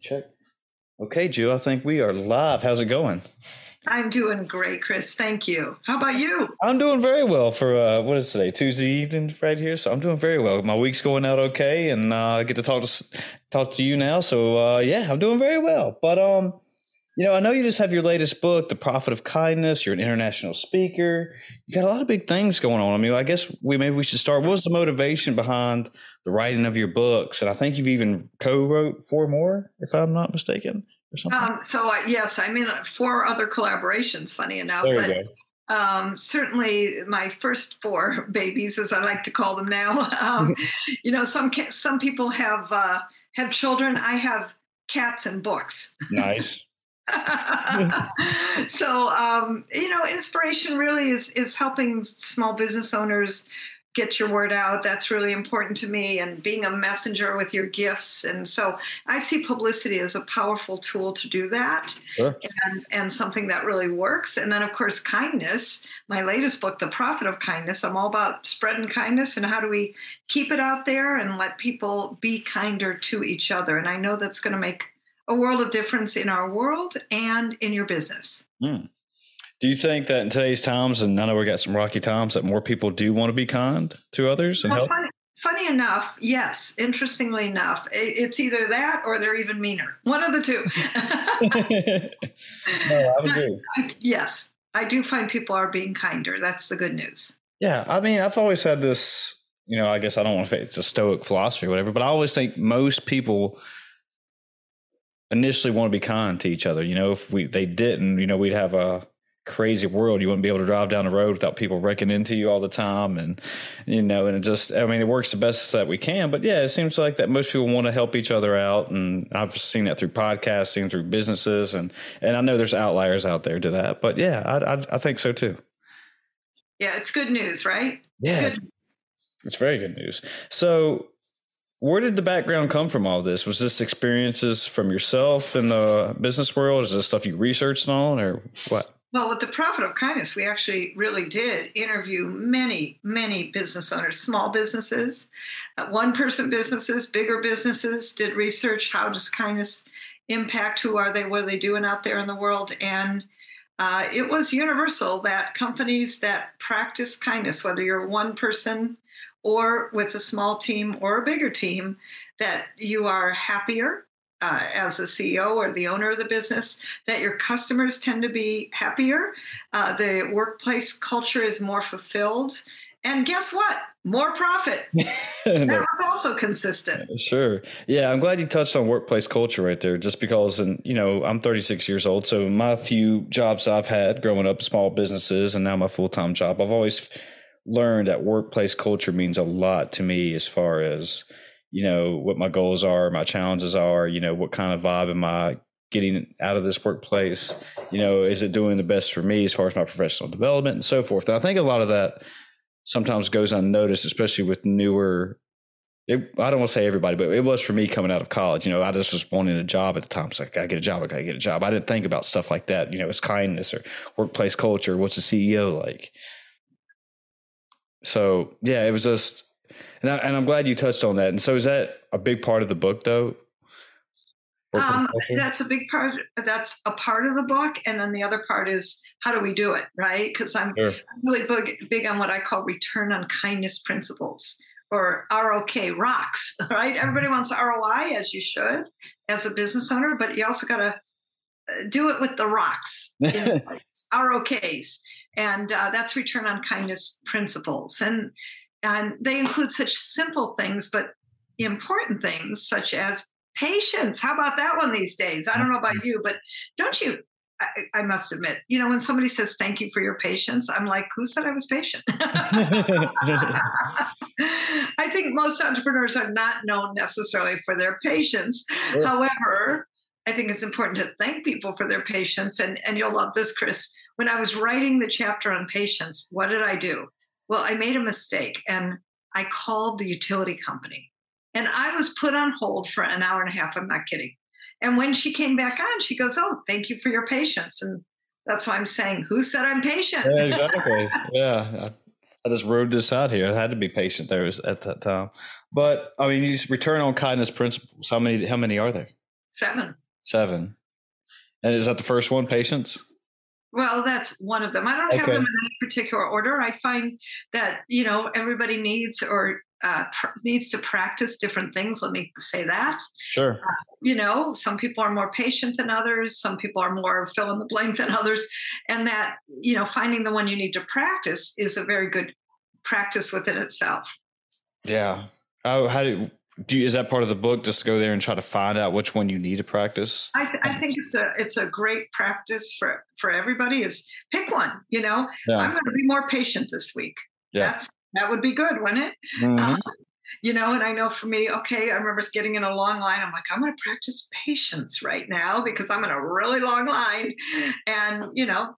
Check. Okay, Jill, I think we are live. How's it going? I'm doing great, Chris. Thank you. How about you? I'm doing very well for uh, what is today? Tuesday evening, right here. So I'm doing very well. My week's going out okay, and uh, I get to talk to talk to you now. So uh, yeah, I'm doing very well. But um, you know, I know you just have your latest book, The Profit of Kindness. You're an international speaker. You got a lot of big things going on. I mean, I guess we maybe we should start. What was the motivation behind the writing of your books? And I think you've even co-wrote four more, if I'm not mistaken or something? Um, so uh, yes, I'm in four other collaborations. Funny enough, there but you go. um, certainly my first four babies, as I like to call them now. Um, you know, some some people have uh, have children. I have cats and books. Nice. so um, you know, inspiration really is is helping small business owners get your word out. That's really important to me, and being a messenger with your gifts. And so I see publicity as a powerful tool to do that, Sure. and and something that really works. And then of course, kindness. My latest book, The Profit of Kindness. I'm all about spreading kindness and how do we keep it out there and let people be kinder to each other. And I know that's going to make a world of difference in our world and in your business. Hmm. Do you think that in today's times, and I know we got some rocky times, that more people do want to be kind to others and Well, help? funny, funny enough, yes. Interestingly enough, it's either that or they're even meaner. One of the two. no, I would agree. yes, I do find people are being kinder. That's the good news. Yeah, I mean, I've always had this. You know, I guess I don't want to say it's a stoic philosophy or whatever, but I always think most people initially want to be kind to each other. You know, if we they didn't, you know, we'd have a crazy world. You wouldn't be able to drive down the road without people wrecking into you all the time, and you know, and it just, I mean, it works the best that we can. But yeah, it seems like that most people want to help each other out, and I've seen that through podcasts, seen through businesses, and and I know there's outliers out there to that, but yeah, I I, I think so too. Yeah, it's good news, right? Yeah, It's good. It's very good news. So, where did the background come from all this? Was this experiences from yourself in the business world? Is this stuff you researched on or what? Well, with the profit of kindness, we actually really did interview many, many business owners, small businesses, uh, one person businesses, bigger businesses, did research. How does kindness impact? Who are they? What are they doing out there in the world? And uh, it was universal that companies that practice kindness, whether you're one person or with a small team or a bigger team, that you are happier uh, as a CEO or the owner of the business, that your customers tend to be happier, uh, the workplace culture is more fulfilled, and guess what? More profit. That was also consistent. Sure. Yeah, I'm glad you touched on workplace culture right there, just because, and you know, I'm 36 years old, so my few jobs I've had growing up, small businesses, and now my full time job, I've always learned that workplace culture means a lot to me as far as you know what my goals are, my challenges are, you know, what kind of vibe am I getting out of this workplace? You know, is it doing the best for me as far as my professional development and so forth? And I think a lot of that sometimes goes unnoticed, especially with newer it, I don't want to say everybody, but it was for me coming out of college. You know, I just was wanting a job at the time. Like, I gotta get a job. I gotta get a job. I didn't think about stuff like that. You know, it's kindness or workplace culture. What's the CEO like? So yeah, it was just, and, I, and I'm glad you touched on that. And so is that a big part of the book though? Um, that's a big part. That's a part of the book, and then the other part is how do we do it, right? Because I'm Sure. really big, big on what I call return on kindness principles or ROK rocks, right? Everybody wants ROI as you should as a business owner, but you also got to do it with the rocks, ROKs, and uh, that's return on kindness principles, and and they include such simple things, but important things such as patience. How about that one these days? I don't know about you, but don't you? I, I must admit, you know, when somebody says thank you for your patience, I'm like, who said I was patient? I think most entrepreneurs are not known necessarily for their patience. Sure. However, I think it's important to thank people for their patience. And, and you'll love this, Chris. When I was writing the chapter on patience, what did I do? Well, I made a mistake and I called the utility company. And I was put on hold for an hour and a half. I'm not kidding. And when she came back on, she goes, Oh, thank you for your patience. And that's why I'm saying, Who said I'm patient? Yeah, exactly. yeah. I just wrote this out here. I had to be patient there at that time. But I mean, you return on kindness principles. How many? How many are there? Seven. Seven. And is that the first one? Patience. Well, that's one of them. I don't okay. have them in any particular order. I find that you know everybody needs or uh, pr- needs to practice different things. Let me say that. Sure. Uh, you know, some people are more patient than others. Some people are more fill in the blank than others, and that you know, finding the one you need to practice is a very good practice within itself. Yeah. Oh, how do do you, is that part of the book? Just go there and try to find out which one you need to practice. I, I think it's a it's a great practice for for everybody. Is pick one. You know, yeah. I'm going to be more patient this week. Yeah. That's that would be good, wouldn't it? Mm-hmm. Um, you know, and I know for me, okay, I remember getting in a long line. I'm like, I'm going to practice patience right now because I'm in a really long line. And, you know,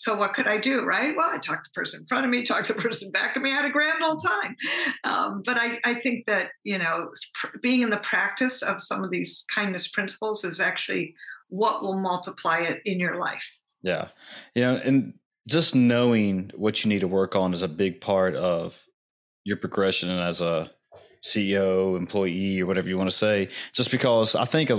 so what could I do, right? Well, I talked to the person in front of me, talked to the person back of me, I had a grand old time. Um, but I, I think that, you know, being in the practice of some of these kindness principles is actually what will multiply it in your life. Yeah. Yeah. And just knowing what you need to work on is a big part of your progression as a CEO, employee, or whatever you want to say. Just because I think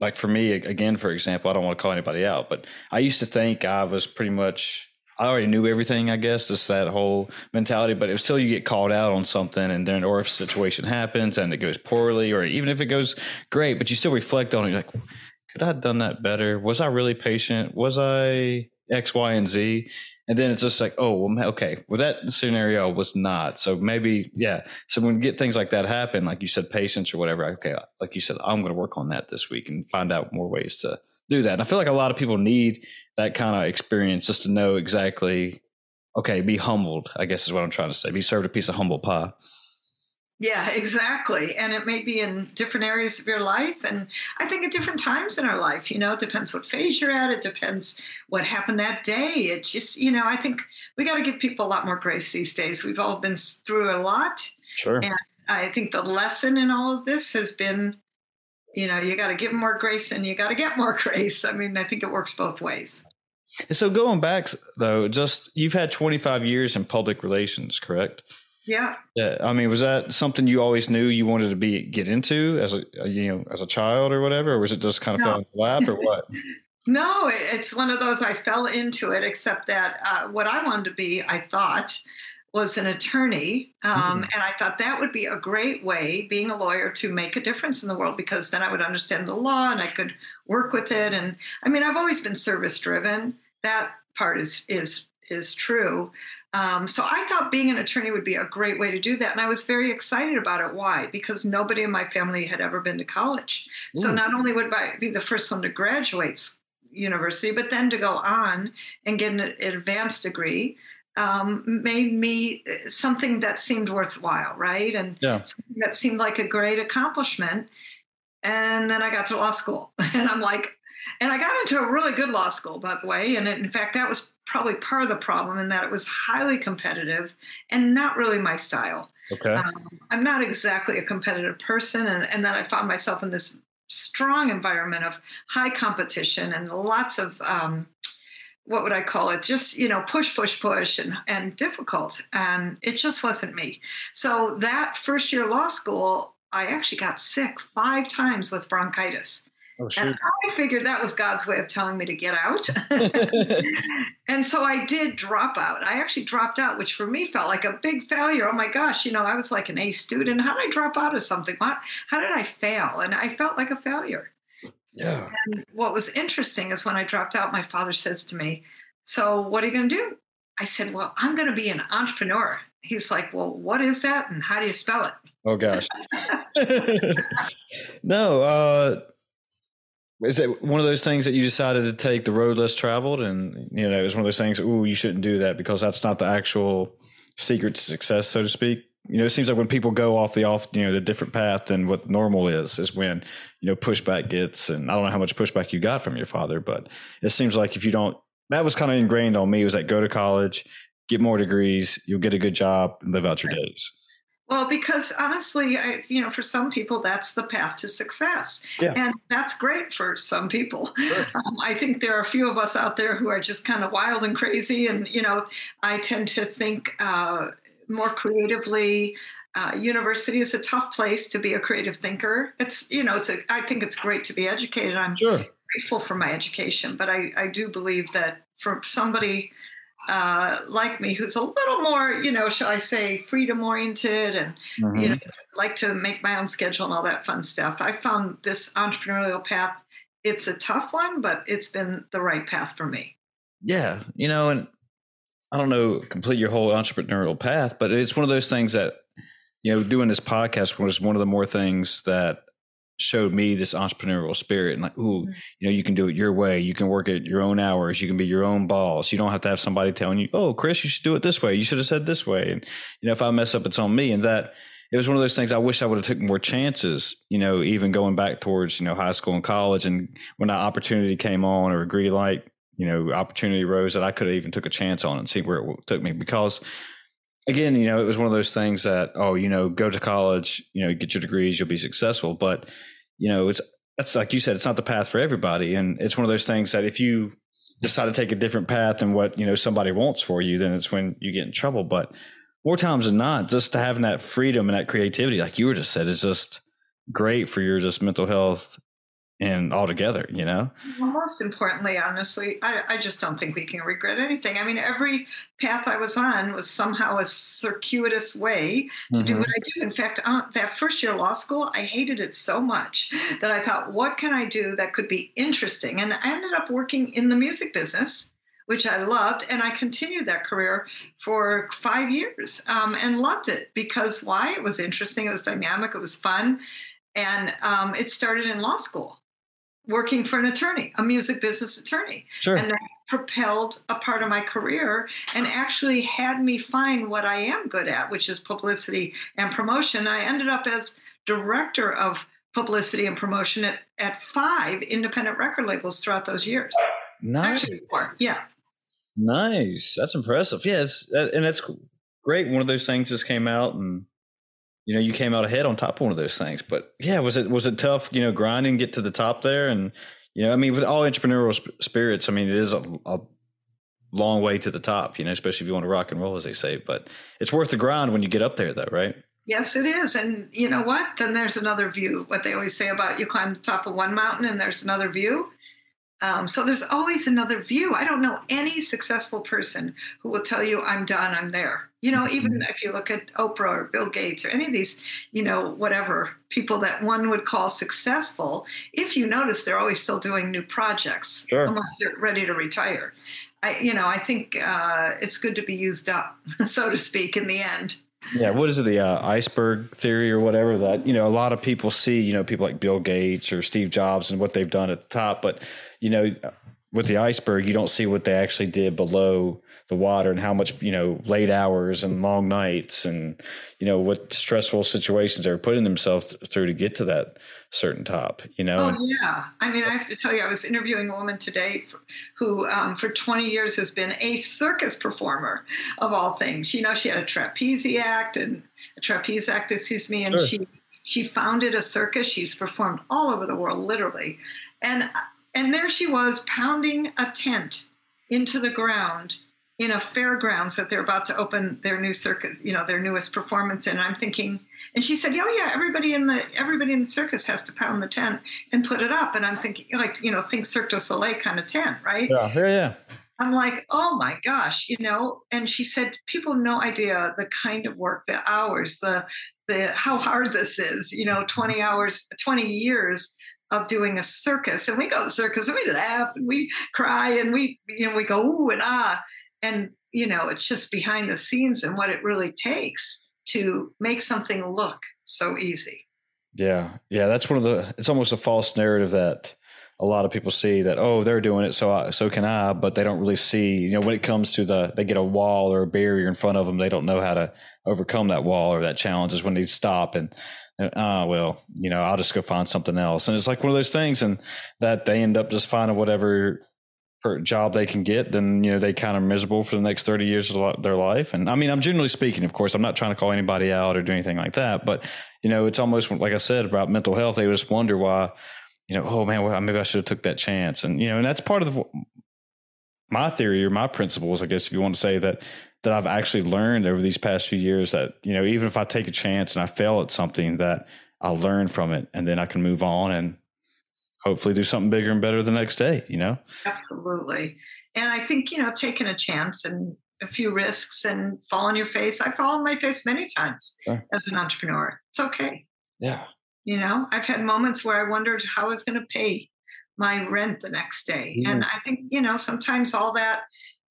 like for me again for example i don't want to call anybody out but i used to think i was pretty much i already knew everything i guess just that whole mentality but it's still you get called out on something and then or if a situation happens and it goes poorly or even if it goes great but you still reflect on it like could i have done that better? Was i really patient? Was i x y and z and then it's just like, oh, okay, well, that scenario was not. So maybe, yeah. So when we get things like that happen, like you said, patience or whatever, okay, like you said, I'm going to work on that this week and find out more ways to do that. And I feel like a lot of people need that kind of experience just to know exactly, okay, be humbled, I guess is what I'm trying to say. Be served a piece of humble pie. Yeah, exactly. And it may be in different areas of your life. And I think at different times in our life, you know, it depends what phase you're at. It depends what happened that day. It just, you know, I think we got to give people a lot more grace these days. We've all been through a lot. Sure. And I think the lesson in all of this has been, you know, you got to give more grace and you got to get more grace. I mean, I think it works both ways. So going back though, just you've had 25 years in public relations, correct? Yeah. Yeah. I mean, was that something you always knew you wanted to be get into as a you know as a child or whatever, or was it just kind of no. fell in the lap or what? no, it's one of those I fell into it. Except that uh, what I wanted to be, I thought, was an attorney, um, mm and I thought that would be a great way, being a lawyer, to make a difference in the world because then I would understand the law and I could work with it. And I mean, I've always been service driven. That part is is is true. Um, so I thought being an attorney would be a great way to do that. And I was very excited about it. Why? Because nobody in my family had ever been to college. Ooh. So not only would I be the first one to graduate university, but then to go on and get an advanced degree um, made me uh, something that seemed worthwhile, right? And yeah. that seemed like a great accomplishment. And then I got to law school, and I'm like, and I got into a really good law school, by the way. And in fact, that was probably part of the problem in that it was highly competitive and not really my style. Okay. Um, I'm not exactly a competitive person. And, and then I found myself in this strong environment of high competition and lots of, um, what would I call it? Just, you know, push, push, push and, and difficult. And it just wasn't me. So that first year law school, I actually got sick five times with bronchitis. Oh, and I figured that was God's way of telling me to get out. and so I did drop out. I actually dropped out, which for me felt like a big failure. Oh my gosh, you know, I was like an A student. How did I drop out of something? What, how did I fail? And I felt like a failure. Yeah. And what was interesting is when I dropped out, my father says to me, So what are you going to do? I said, Well, I'm going to be an entrepreneur. he's like, well, what is that, and how do you spell it? Oh gosh. no, uh, is it one of those things that you decided to take the road less traveled, and you know, it was one of those things. Oh, you shouldn't do that because that's not the actual secret to success, so to speak. You know, it seems like when people go off the off, you know, the different path than what normal is, is when you know pushback gets. And I don't know how much pushback you got from your father, but it seems like if you don't, that was kind of ingrained on me. Was that go to college, get more degrees, you'll get a good job, and live out your days. Well, because honestly, I, you know, for some people, that's the path to success. Yeah. And that's great for some people. Sure. Um, I think there are a few of us out there who are just kind of wild and crazy. And, you know, I tend to think uh, more creatively. Uh, university is a tough place to be a creative thinker. It's, you know, it's a, I think it's great to be educated. I'm sure. grateful for my education, but I, I do believe that for somebody uh, like me who's a little more, you know, shall I say, freedom oriented and, mm-hmm. you know, like to make my own schedule and all that fun stuff. I found this entrepreneurial path, it's a tough one, but it's been the right path for me. Yeah. You know, and I don't know, complete your whole entrepreneurial path, but it's one of those things that, you know, doing this podcast was one of the more things that showed me this entrepreneurial spirit and like, ooh, mm-hmm. you know, you can do it your way. You can work at your own hours. You can be your own boss. You don't have to have somebody telling you, oh, Chris, you should do it this way. You should have said this way. And, you know, if I mess up, it's on me. And that it was one of those things I wish I would have took more chances, you know, even going back towards, you know, high school and college. And when that opportunity came on or a green light, you know, opportunity rose that I could have even took a chance on and see where it took me because again, you know, it was one of those things that, oh, you know, go to college, you know, get your degrees, you'll be successful. But, you know, it's, that's like you said, it's not the path for everybody. And it's one of those things that if you decide to take a different path than what, you know, somebody wants for you, then it's when you get in trouble. But more times than not, just having that freedom and that creativity, like you were just said, is just great for your just mental health and all together, you know? Well, most importantly, honestly, I, I just don't think we can regret anything. I mean, every path I was on was somehow a circuitous way to mm-hmm. do what I do. In fact, uh, that first year law school, I hated it so much that I thought, what can I do that could be interesting? And I ended up working in the music business which I loved. And I continued that career for five years um, and loved it because why? It was interesting, it was dynamic, it was fun. And um, it started in law school working for an attorney, a music business attorney. Sure. And that propelled a part of my career and actually had me find what I am good at, which is publicity and promotion. I ended up as director of publicity and promotion at, at five independent record labels throughout those years. Nice. Actually, four. Yeah. Nice. That's impressive. Yeah. and that's great. One of those things just came out and you know you came out ahead on top of one of those things. But yeah was it was it tough you know grinding get to the top there? And you know i mean with all entrepreneurial sp- spirits i mean it is a, a, long way to the top you know especially if you want to rock and roll as they say. But it's worth the grind when you get up there though right? Yes it is. And you know what? Then there's another view what they always say about you climb the top of one mountain and there's another view um, so there's always another view. I don't know any successful person who will tell you, I'm done, I'm there. You know, even mm-hmm. if you look at Oprah or Bill Gates or any of these, you know, whatever people that one would call successful, if you notice, they're always still doing new projects sure. unless they're ready to retire. I, you know, I think uh, it's good to be used up, so to speak, in the end. Yeah, what is it, the uh, iceberg theory or whatever that, you know, a lot of people see, you know, people like Bill Gates or Steve Jobs and what they've done at the top, but you know, with the iceberg, you don't see what they actually did below the water and how much you know late hours and long nights and you know what stressful situations they're putting themselves through to get to that certain top you know oh yeah. I mean i have to tell you i was interviewing a woman today who um, for 20 years has been a circus performer of all things. You know she had a trapeze act and a trapeze act excuse me and sure. she she founded a circus. She's performed all over the world literally. And and there she was pounding a tent into the ground in a fairgrounds that they're about to open their new circus, you know, their newest performance in. And I'm thinking, and she said, "Oh yeah, everybody in the everybody in the circus has to pound the tent and put it up." And I'm thinking, like, you know, think Cirque du Soleil kind of tent, right? Yeah, yeah, yeah. I'm like, oh my gosh, you know. And she said, people have no idea the kind of work, the hours, the the how hard this is. You know, 20 hours, 20 years of doing a circus, and we go to the circus and we laugh and we cry and we, you know, we go ooh and ah and you know, it's just behind the scenes and what it really takes to make something look so easy. Yeah. Yeah. That's one of the, it's almost a false narrative that a lot of people see that, oh, they're doing it. So, I, so can I, but they don't really see, you know, when it comes to the, they get a wall or a barrier in front of them, they don't know how to overcome that wall or that challenge is when they stop and, ah, uh, well, you know, I'll just go find something else. And it's like one of those things and that they end up just finding whatever job they can get, then you know they kind of miserable for the next thirty years of their life. And I mean, I'm generally speaking, of course, I'm not trying to call anybody out or do anything like that, but you know, it's almost like I said about mental health. They just wonder why, you know, oh man, well, maybe I should have took that chance, and you know, and that's part of the, my theory or my principles, I guess, if you want to say that that I've actually learned over these past few years that you know, even if I take a chance and I fail at something, that I'll learn from it, and then I can move on and hopefully do something bigger and better the next day, you know? Absolutely. And I think, you know, taking a chance and a few risks and fall on your face. I fall on my face many times sure. as an entrepreneur. It's okay. Yeah. You know, I've had moments where I wondered how I was going to pay my rent the next day. And mm. I think, you know, sometimes all that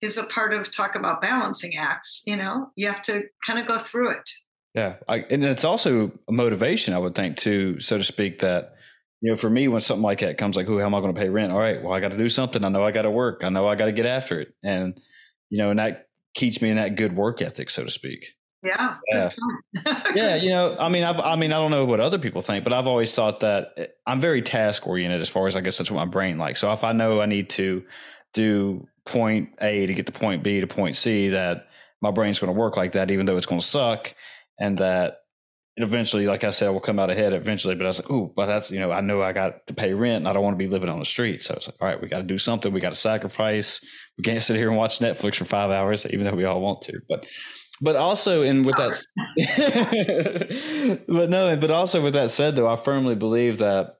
is a part of talk about balancing acts. You know, you have to kind of go through it. Yeah. I, and it's also a motivation, I would think, too, so to speak, that you know, for me, when something like that comes, like, "Who? How am I going to pay rent?" All right, well, I got to do something. I know I got to work. I know I got to get after it, and you know, and that keeps me in that good work ethic, so to speak. Yeah, yeah, yeah. You know, I mean, I've, I mean, I don't know what other people think, but I've always thought that eh, I'm very task oriented as far as I guess that's what my brain likes. So if I know I need to do point A to get to point B to point C, that my brain's going to work like that, even though it's going to suck, and that it eventually, like I said, I will come out ahead eventually. But I was like, ooh, but that's, you know, I know I got to pay rent and I don't want to be living on the street. So I was like, all right, we got to do something. We got to sacrifice. We can't sit here and watch Netflix for five hours, even though we all want to. But, but also, and with that, but no, but also with that said, though, I firmly believe that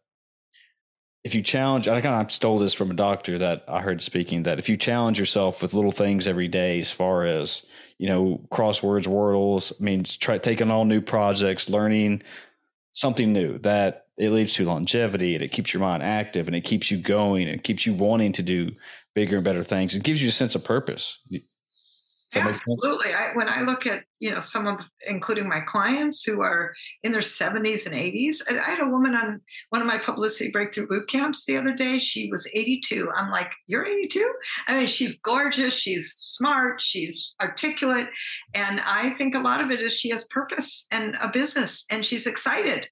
if you challenge, I kind of stole this from a doctor that I heard speaking that if you challenge yourself with little things every day, as far as you know, crosswords, wordles. I mean, try taking on new projects, learning something new that it leads to longevity and it keeps your mind active and it keeps you going and keeps you wanting to do bigger and better things. It gives you a sense of purpose. Absolutely. I, when I look at, you know, some of, including my clients who are in their 70s and 80s, I had a woman on one of my publicity breakthrough boot camps the other day. She was 82. I'm like, you're 82? I mean, she's gorgeous. She's smart. She's articulate. And I think a lot of it is she has purpose and a business and she's excited.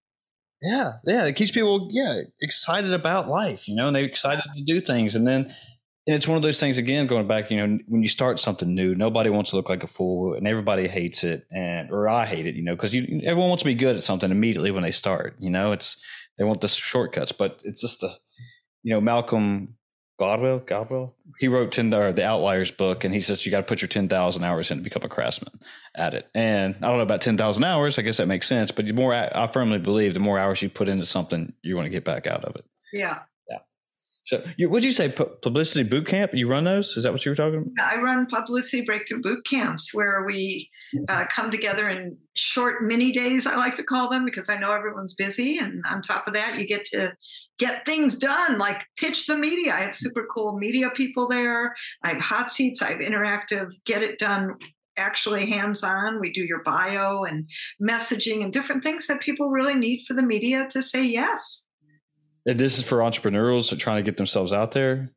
Yeah. Yeah. It keeps people, yeah, excited about life, you know, and they're excited to do things. And then, and it's one of those things again going back you know when you start something new nobody wants to look like a fool and everybody hates it and or i hate it you know because you everyone wants to be good at something immediately when they start you know? It's they want the shortcuts but it's just the you know malcolm Gladwell Gladwell he wrote 10 or the outliers book and he says you got to put your 10000 hours in to become a craftsman at it. And i don't know about 10000 hours i guess that makes sense but the more i firmly believe the more hours you put into something you want to get back out of it. Yeah so, you, did you say? Publicity boot camp? You run those? Is that what you were talking about? I run publicity breakthrough boot camps where we uh, come together in short mini days. I like to call them because I know everyone's busy, and on top of that, you get to get things done, like pitch the media. I have super cool media people there. I have hot seats. I have interactive, get it done actually hands on. We do your bio and messaging and different things that people really need for the media to say yes. And this is for entrepreneurs trying to get themselves out there.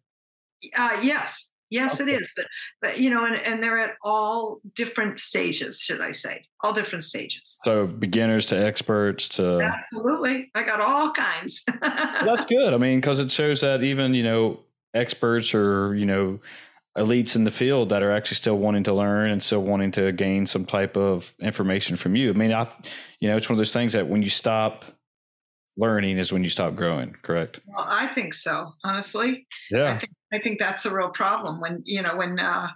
Uh, yes, yes, okay. it is. But but you know, and, and they're at all different stages, should I say? All different stages. So beginners to experts to absolutely. I got all kinds. that's good. I mean, because it shows that even you know experts or you know elites in the field that are actually still wanting to learn and still wanting to gain some type of information from you. I mean, I, you know, it's one of those things that when you stop learning is when you stop growing, correct? Well, I think so, honestly. Yeah. I think, I think that's a real problem when, you know, when uh,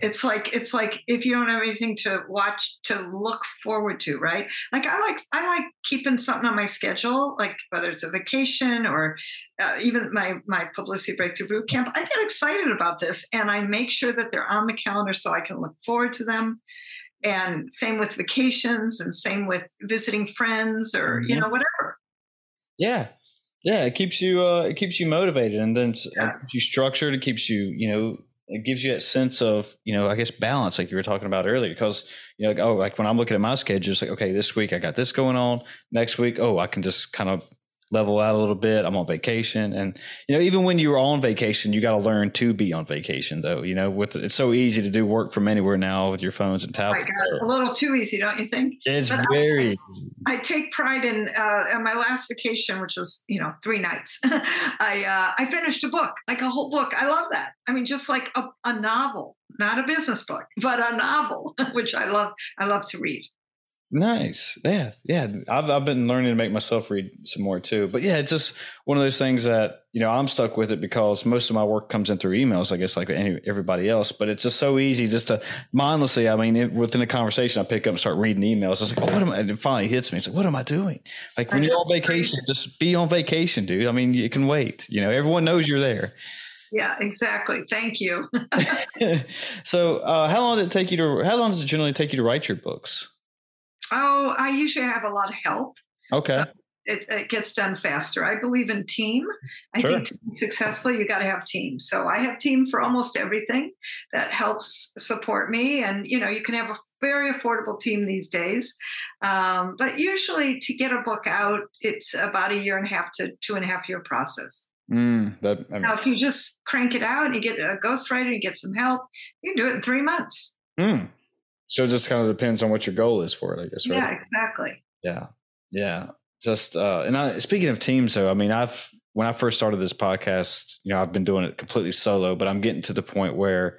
it's like it's like if you don't have anything to watch to look forward to right like i like i like keeping something on my schedule like whether it's a vacation or uh, even my my publicity breakthrough boot camp i get excited about this and i make sure that they're on the calendar so i can look forward to them and same with vacations and same with visiting friends or mm-hmm. you know whatever yeah. Yeah, it keeps you uh, it keeps you motivated, and then yes. it keeps you structured. It keeps you you know it gives you that sense of you know i guess balance like you were talking about earlier because you know like, oh like when i'm looking at my schedule it's like okay this week i got this going on next week oh i can just kind of level out a little bit. I'm on vacation, and you know, even when you're on vacation, you got to learn to be on vacation. Though, you know, with it's so easy to do work from anywhere now with your phones and tablets. Oh a little too easy, don't you think? It's but very. I, I, take pride in uh, on my last vacation, which was you know three nights. I uh, I finished a book, like a whole book. I love that. I mean, just like a, a novel, not a business book, but a novel, which I love. I love to read. Nice. Yeah. Yeah. I've, I've been learning to make myself read some more too. But yeah, it's just one of those things that, you know, I'm stuck with it because most of my work comes in through emails, I guess, like any, everybody else. But it's just so easy just to mindlessly, I mean, it, within a conversation, I pick up and start reading emails. It's like, oh, what am I? And it finally hits me. It's like, what am I doing? Like when you're on vacation, just be on vacation, dude. I mean, you can wait. You know, everyone knows you're there. Yeah, exactly. Thank you. so, uh, how long did it take you to? How long does it generally take you to write your books? Oh, I usually have a lot of help. Okay. So it, it, gets done faster. I believe in team. I sure. think to be successful, you got to have team. So I have team for almost everything that helps support me. And, you know, you can have a very affordable team these days. Um, but usually to get a book out, it's about a year and a half to two and a half year process. Mm, that, I mean, now, if you just crank it out and you get a ghostwriter, you get some help, you can do it in three months. Mm. So it just kind of depends on what your goal is for it, I guess. Right? Yeah, exactly. Yeah, yeah. Just uh, and I, speaking of teams, though, I mean, I've when I first started this podcast, you know, I've been doing it completely solo, but I'm getting to the point where,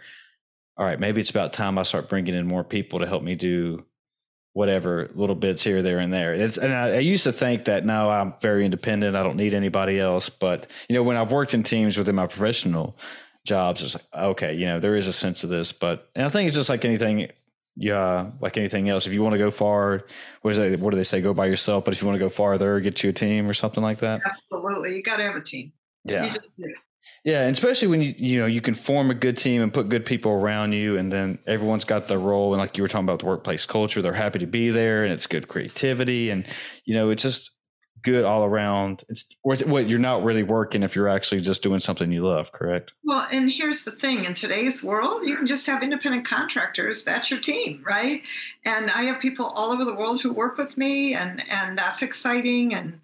all right, maybe it's about time I start bringing in more people to help me do whatever little bits here, there, and there. It's and I, I used to think that now I'm very independent. I don't need anybody else. But you know, when I've worked in teams within my professional jobs, it's like okay, you know, there is a sense of this. But and I think it's just like anything yeah, like anything else. If you want to go far, what is it? What do they say? Go by yourself. But if you want to go farther, get you a team or something like that. Absolutely, you got to have a team. Yeah. Yeah, and especially when you you know you can form a good team and put good people around you, and then everyone's got their role. And like you were talking about the workplace culture, they're happy to be there, and it's good creativity, and you know it's just good all around. It's what you're not really working if you're actually just doing something you love, correct? Well, and here's the thing: in today's world, you can just have independent contractors. That's your team, right? And I have people all over the world who work with me, and and that's exciting. And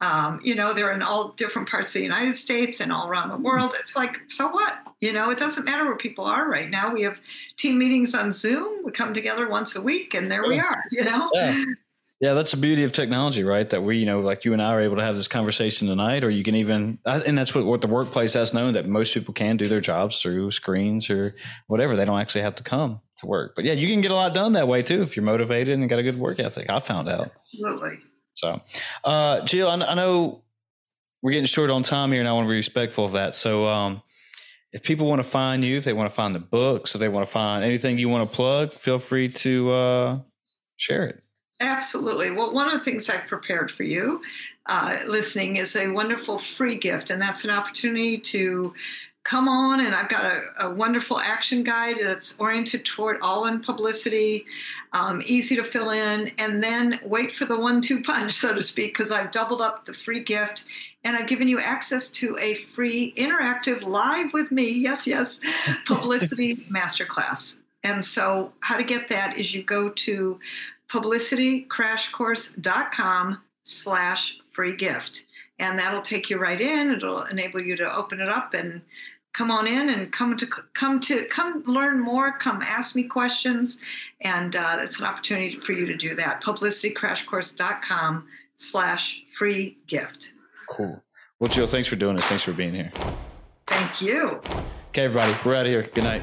um, you know, they're in all different parts of the United States and all around the world. It's like, so what? You know, it doesn't matter where people are right now. We have team meetings on Zoom. We come together once a week, and there we are. You know. Yeah. Yeah, that's the beauty of technology, right? That we, you know, like you and I are able to have this conversation tonight, or you can even, and that's what, what the workplace has known that most people can do their jobs through screens or whatever. They don't actually have to come to work. But yeah, you can get a lot done that way too if you're motivated and got a good work ethic. I found out. Absolutely. So, uh, Jill, I, I know we're getting short on time here, and I want to be respectful of that. So, um, if people want to find you, if they want to find the books, if they want to find anything you want to plug, feel free to uh, share it. Absolutely. Well, one of the things I've prepared for you uh, listening is a wonderful free gift, and that's an opportunity to come on. And I've got a, a wonderful action guide that's oriented toward all in publicity, um, easy to fill in, and then wait for the one two punch, so to speak, because I've doubled up the free gift and I've given you access to a free interactive live with me, yes, yes, publicity masterclass. And so, how to get that is you go to publicitycrashcourse.com slash free gift. And that'll take you right in. It'll enable you to open it up and come on in and come to come to come learn more come ask me questions. And uh, it's an opportunity for you to do that. publicitycrashcourse.com slash free gift. Cool. Well jill thanks for doing this. Thanks for being here. Thank you. Okay everybody we're out of here. Good night